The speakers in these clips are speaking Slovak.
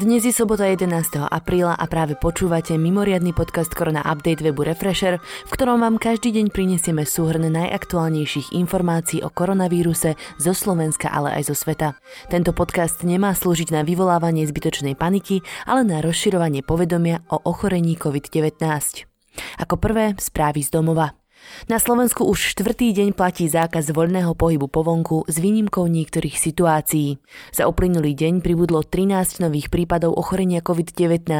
Dnes je sobota 11. apríla a práve počúvate mimoriadny podcast Korona Update webu Refresher, v ktorom vám každý deň prinesieme súhrn najaktuálnejších informácií o koronavíruse zo Slovenska, ale aj zo sveta. Tento podcast nemá slúžiť na vyvolávanie zbytočnej paniky, ale na rozširovanie povedomia o ochorení COVID-19. Ako prvé, správy z domova. Na Slovensku už štvrtý deň platí zákaz voľného pohybu po vonku s výnimkou niektorých situácií. Za uplynulý deň pribudlo 13 nových prípadov ochorenia COVID-19.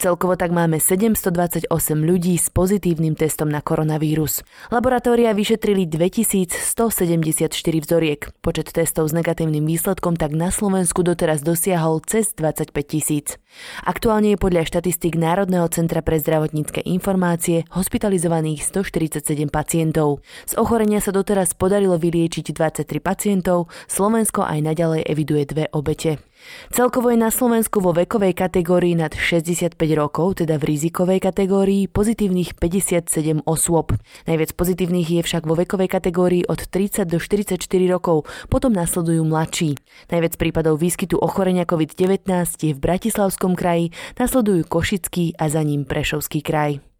Celkovo tak máme 728 ľudí s pozitívnym testom na koronavírus. Laboratória vyšetrili 2174 vzoriek. Počet testov s negatívnym výsledkom tak na Slovensku doteraz dosiahol cez 25 tisíc. Aktuálne je podľa štatistik Národného centra pre zdravotnícke informácie hospitalizovaných 147 pacientov. Z ochorenia sa doteraz podarilo vyliečiť 23 pacientov, Slovensko aj naďalej eviduje dve obete. Celkovo je na Slovensku vo vekovej kategórii nad 65 rokov, teda v rizikovej kategórii, pozitívnych 57 osôb. Najviac pozitívnych je však vo vekovej kategórii od 30 do 44 rokov, potom nasledujú mladší. Najviac prípadov výskytu ochorenia COVID-19 je v Bratislavskom kraji, nasledujú Košický a za ním Prešovský kraj.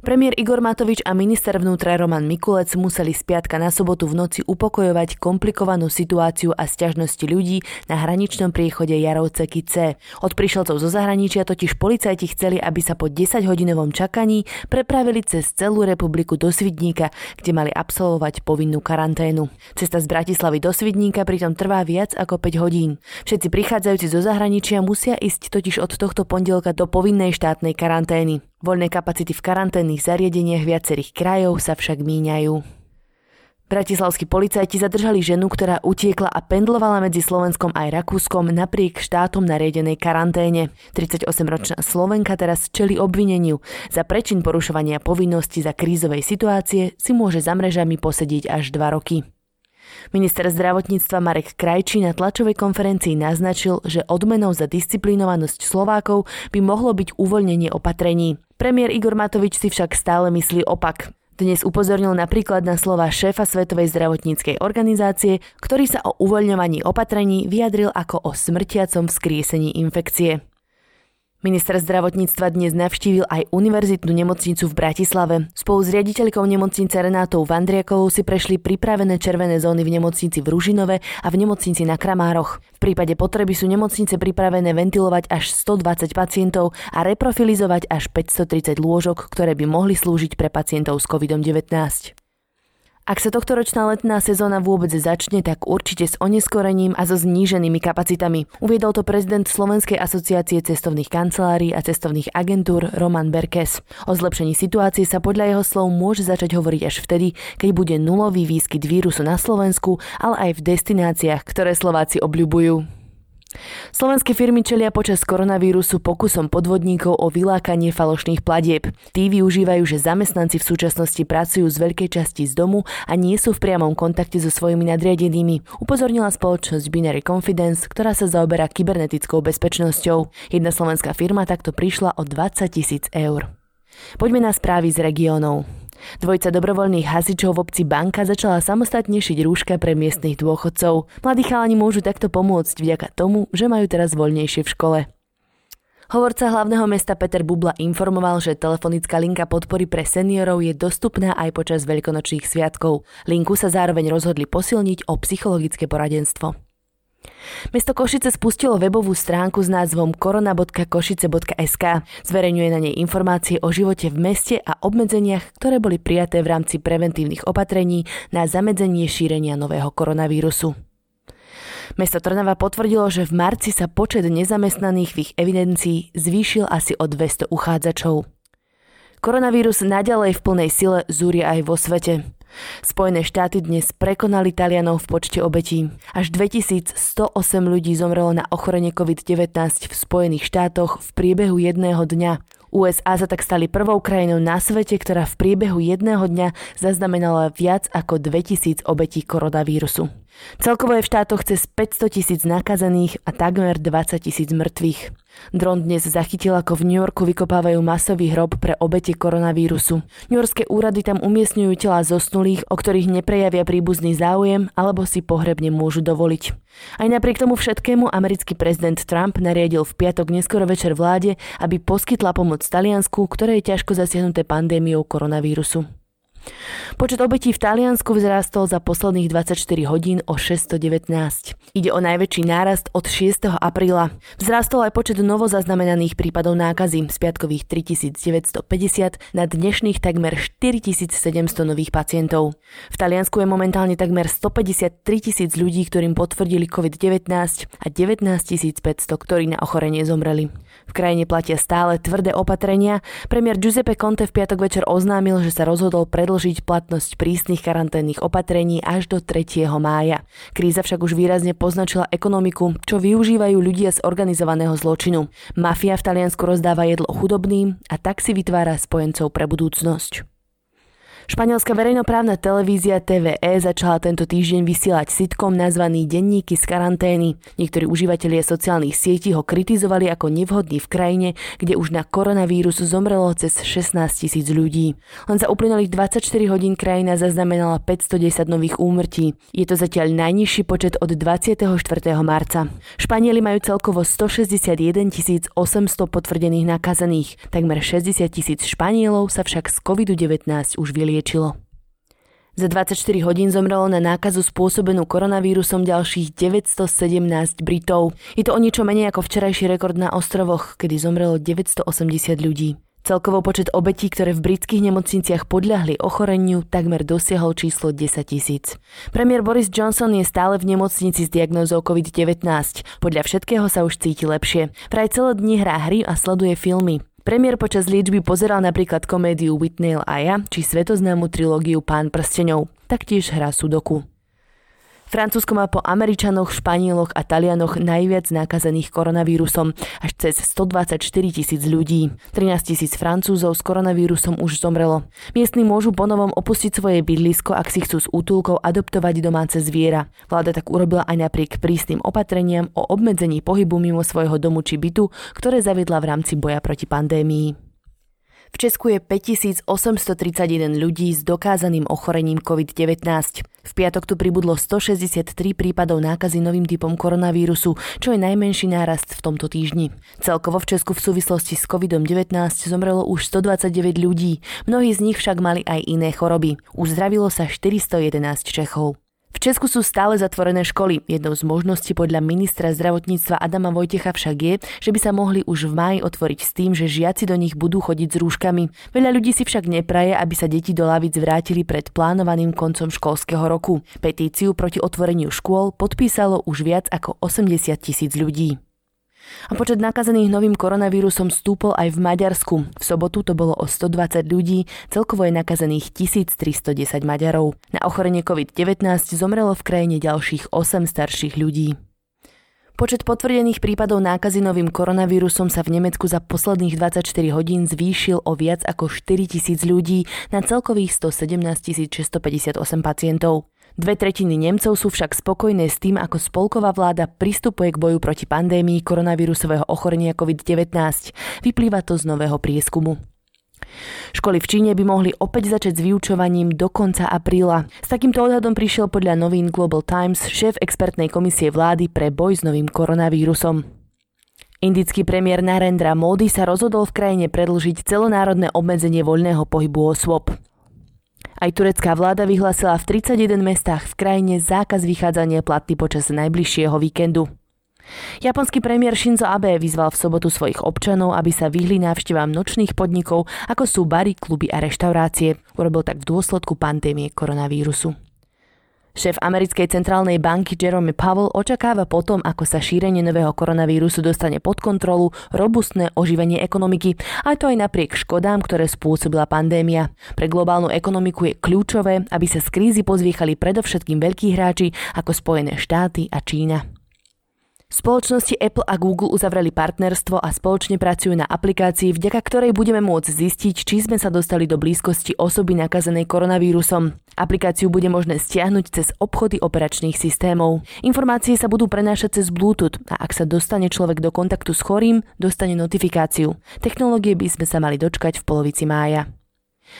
Premiér Igor Matovič a minister vnútra Roman Mikulec museli z piatka na sobotu v noci upokojovať komplikovanú situáciu a sťažnosti ľudí na hraničnom priechode Jarovceky C. Od prišelcov zo zahraničia totiž policajti chceli, aby sa po 10-hodinovom čakaní prepravili cez celú republiku do Svidníka, kde mali absolvovať povinnú karanténu. Cesta z Bratislavy do Svidníka pritom trvá viac ako 5 hodín. Všetci prichádzajúci zo zahraničia musia ísť totiž od tohto pondelka do povinnej štátnej karantény. Voľné kapacity v karanténnych zariadeniach viacerých krajov sa však míňajú. Bratislavskí policajti zadržali ženu, ktorá utiekla a pendlovala medzi Slovenskom aj Rakúskom napriek štátom nariedenej karanténe. 38-ročná Slovenka teraz čeli obvineniu. Za prečin porušovania povinnosti za krízovej situácie si môže za mrežami posedieť až 2 roky. Minister zdravotníctva Marek Krajčí na tlačovej konferencii naznačil, že odmenou za disciplinovanosť Slovákov by mohlo byť uvoľnenie opatrení. Premiér Igor Matovič si však stále myslí opak. Dnes upozornil napríklad na slova šéfa Svetovej zdravotníckej organizácie, ktorý sa o uvoľňovaní opatrení vyjadril ako o smrtiacom vzkriesení infekcie. Minister zdravotníctva dnes navštívil aj univerzitnú nemocnicu v Bratislave. Spolu s riaditeľkou nemocnice Renátou Vandriakovou si prešli pripravené červené zóny v nemocnici v Ružinove a v nemocnici na Kramároch. V prípade potreby sú nemocnice pripravené ventilovať až 120 pacientov a reprofilizovať až 530 lôžok, ktoré by mohli slúžiť pre pacientov s COVID-19. Ak sa tohto ročná letná sezóna vôbec začne, tak určite s oneskorením a so zníženými kapacitami. Uviedol to prezident Slovenskej asociácie cestovných kancelárií a cestovných agentúr Roman Berkes. O zlepšení situácie sa podľa jeho slov môže začať hovoriť až vtedy, keď bude nulový výskyt vírusu na Slovensku, ale aj v destináciách, ktoré Slováci obľubujú. Slovenské firmy čelia počas koronavírusu pokusom podvodníkov o vylákanie falošných platieb. Tí využívajú, že zamestnanci v súčasnosti pracujú z veľkej časti z domu a nie sú v priamom kontakte so svojimi nadriadenými, upozornila spoločnosť Binary Confidence, ktorá sa zaoberá kybernetickou bezpečnosťou. Jedna slovenská firma takto prišla o 20 tisíc eur. Poďme na správy z regiónov. Dvojica dobrovoľných hasičov v obci Banka začala samostatne šiť rúška pre miestnych dôchodcov. Mladí chalani môžu takto pomôcť vďaka tomu, že majú teraz voľnejšie v škole. Hovorca hlavného mesta Peter Bubla informoval, že telefonická linka podpory pre seniorov je dostupná aj počas veľkonočných sviatkov. Linku sa zároveň rozhodli posilniť o psychologické poradenstvo. Mesto Košice spustilo webovú stránku s názvom korona.košice.sk. Zverejňuje na nej informácie o živote v meste a obmedzeniach, ktoré boli prijaté v rámci preventívnych opatrení na zamedzenie šírenia nového koronavírusu. Mesto Trnava potvrdilo, že v marci sa počet nezamestnaných v ich evidencii zvýšil asi o 200 uchádzačov. Koronavírus naďalej v plnej sile zúria aj vo svete. Spojené štáty dnes prekonali Talianov v počte obetí. Až 2108 ľudí zomrelo na ochorenie COVID-19 v Spojených štátoch v priebehu jedného dňa. USA sa tak stali prvou krajinou na svete, ktorá v priebehu jedného dňa zaznamenala viac ako 2000 obetí koronavírusu. Celkovo je v štátoch cez 500 tisíc nakazených a takmer 20 tisíc mŕtvych. Dron dnes zachytil, ako v New Yorku vykopávajú masový hrob pre obete koronavírusu. Yorkské úrady tam umiestňujú tela zosnulých, o ktorých neprejavia príbuzný záujem alebo si pohreb nemôžu dovoliť. Aj napriek tomu všetkému americký prezident Trump nariadil v piatok neskoro večer vláde, aby poskytla pomoc Taliansku, ktoré je ťažko zasiahnuté pandémiou koronavírusu. Počet obetí v Taliansku vzrástol za posledných 24 hodín o 619. Ide o najväčší nárast od 6. apríla. Vzrástol aj počet novozaznamenaných prípadov nákazy z piatkových 3950 na dnešných takmer 4700 nových pacientov. V Taliansku je momentálne takmer 153 tisíc ľudí, ktorým potvrdili COVID-19 a 19 500, ktorí na ochorenie zomreli. V krajine platia stále tvrdé opatrenia. Premiér Giuseppe Conte v piatok večer oznámil, že sa rozhodol predlžiť platnosť prísnych karanténnych opatrení až do 3. mája. Kríza však už výrazne poznačila ekonomiku, čo využívajú ľudia z organizovaného zločinu. Mafia v Taliansku rozdáva jedlo chudobným a tak si vytvára spojencov pre budúcnosť. Španielská verejnoprávna televízia TVE začala tento týždeň vysielať sitcom nazvaný Denníky z karantény. Niektorí užívateľia sociálnych sietí ho kritizovali ako nevhodný v krajine, kde už na koronavírus zomrelo cez 16 tisíc ľudí. Len za uplynulých 24 hodín krajina zaznamenala 510 nových úmrtí. Je to zatiaľ najnižší počet od 24. marca. Španieli majú celkovo 161 800 potvrdených nakazených. Takmer 60 tisíc Španielov sa však z COVID-19 už vylie vyliečilo. Za 24 hodín zomrelo na nákazu spôsobenú koronavírusom ďalších 917 Britov. Je to o niečo menej ako včerajší rekord na ostrovoch, kedy zomrelo 980 ľudí. Celkovo počet obetí, ktoré v britských nemocniciach podľahli ochoreniu, takmer dosiahol číslo 10 tisíc. Premiér Boris Johnson je stále v nemocnici s diagnózou COVID-19. Podľa všetkého sa už cíti lepšie. Vraj celé dni hrá hry a sleduje filmy. Premiér počas liečby pozeral napríklad komédiu Whitney a ja, či svetoznámu trilógiu Pán prstenov. Taktiež hrá sudoku. Francúzsko má po Američanoch, Španieloch a Talianoch najviac nakazených koronavírusom, až cez 124 tisíc ľudí. 13 tisíc Francúzov s koronavírusom už zomrelo. Miestni môžu ponovom opustiť svoje bydlisko, ak si chcú s útulkou adoptovať domáce zviera. Vláda tak urobila aj napriek prísnym opatreniam o obmedzení pohybu mimo svojho domu či bytu, ktoré zaviedla v rámci boja proti pandémii. V Česku je 5831 ľudí s dokázaným ochorením COVID-19. V piatok tu pribudlo 163 prípadov nákazy novým typom koronavírusu, čo je najmenší nárast v tomto týždni. Celkovo v Česku v súvislosti s COVID-19 zomrelo už 129 ľudí, mnohí z nich však mali aj iné choroby. Uzdravilo sa 411 Čechov. V Česku sú stále zatvorené školy. Jednou z možností podľa ministra zdravotníctva Adama Vojtecha však je, že by sa mohli už v maji otvoriť s tým, že žiaci do nich budú chodiť s rúškami. Veľa ľudí si však nepraje, aby sa deti do lavic vrátili pred plánovaným koncom školského roku. Petíciu proti otvoreniu škôl podpísalo už viac ako 80 tisíc ľudí. A počet nakazených novým koronavírusom stúpol aj v Maďarsku. V sobotu to bolo o 120 ľudí, celkovo je nakazených 1310 Maďarov. Na ochorenie COVID-19 zomrelo v krajine ďalších 8 starších ľudí. Počet potvrdených prípadov nákazy novým koronavírusom sa v Nemecku za posledných 24 hodín zvýšil o viac ako 4 tisíc ľudí na celkových 117 658 pacientov. Dve tretiny Nemcov sú však spokojné s tým, ako spolková vláda pristupuje k boju proti pandémii koronavírusového ochorenia COVID-19. Vyplýva to z nového prieskumu. Školy v Číne by mohli opäť začať s vyučovaním do konca apríla. S takýmto odhadom prišiel podľa novín Global Times šéf expertnej komisie vlády pre boj s novým koronavírusom. Indický premiér Narendra Modi sa rozhodol v krajine predlžiť celonárodné obmedzenie voľného pohybu osôb. Aj turecká vláda vyhlásila v 31 mestách v krajine zákaz vychádzania platný počas najbližšieho víkendu. Japonský premiér Shinzo Abe vyzval v sobotu svojich občanov, aby sa vyhli návštevám nočných podnikov, ako sú bary, kluby a reštaurácie. Urobil tak v dôsledku pandémie koronavírusu. Šéf americkej centrálnej banky Jerome Powell očakáva potom, ako sa šírenie nového koronavírusu dostane pod kontrolu, robustné oživenie ekonomiky, a to aj napriek škodám, ktoré spôsobila pandémia. Pre globálnu ekonomiku je kľúčové, aby sa z krízy pozviechali predovšetkým veľkí hráči ako Spojené štáty a Čína. Spoločnosti Apple a Google uzavreli partnerstvo a spoločne pracujú na aplikácii, vďaka ktorej budeme môcť zistiť, či sme sa dostali do blízkosti osoby nakazenej koronavírusom. Aplikáciu bude možné stiahnuť cez obchody operačných systémov. Informácie sa budú prenášať cez Bluetooth a ak sa dostane človek do kontaktu s chorým, dostane notifikáciu. Technológie by sme sa mali dočkať v polovici mája.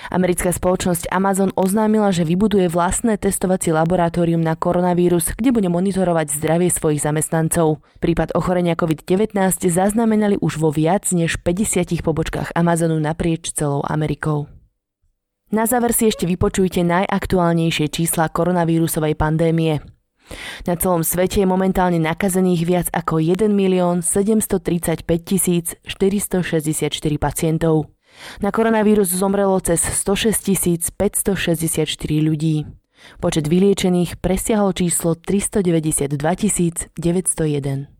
Americká spoločnosť Amazon oznámila, že vybuduje vlastné testovacie laboratórium na koronavírus, kde bude monitorovať zdravie svojich zamestnancov. Prípad ochorenia COVID-19 zaznamenali už vo viac než 50 pobočkách Amazonu naprieč celou Amerikou. Na záver si ešte vypočujte najaktuálnejšie čísla koronavírusovej pandémie. Na celom svete je momentálne nakazených viac ako 1 milión 735 464 pacientov. Na koronavírus zomrelo cez 106 564 ľudí. Počet vyliečených presiahol číslo 392 901.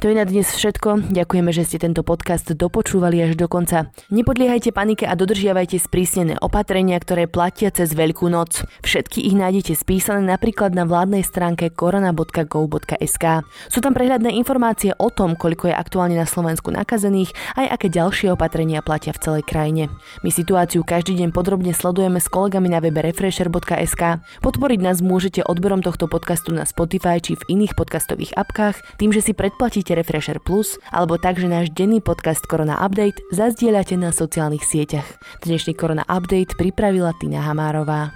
To je na dnes všetko. Ďakujeme, že ste tento podcast dopočúvali až do konca. Nepodliehajte panike a dodržiavajte sprísnené opatrenia, ktoré platia cez Veľkú noc. Všetky ich nájdete spísané napríklad na vládnej stránke korona.gov.sk. Sú tam prehľadné informácie o tom, koľko je aktuálne na Slovensku nakazených, aj aké ďalšie opatrenia platia v celej krajine. My situáciu každý deň podrobne sledujeme s kolegami na webe refresher.sk. Podporiť nás môžete odberom tohto podcastu na Spotify či v iných podcastových apkách, tým, že si predplatíte zaplatíte Refresher Plus alebo tak, že náš denný podcast Korona Update zazdieľate na sociálnych sieťach. Dnešný Korona Update pripravila Tina Hamárová.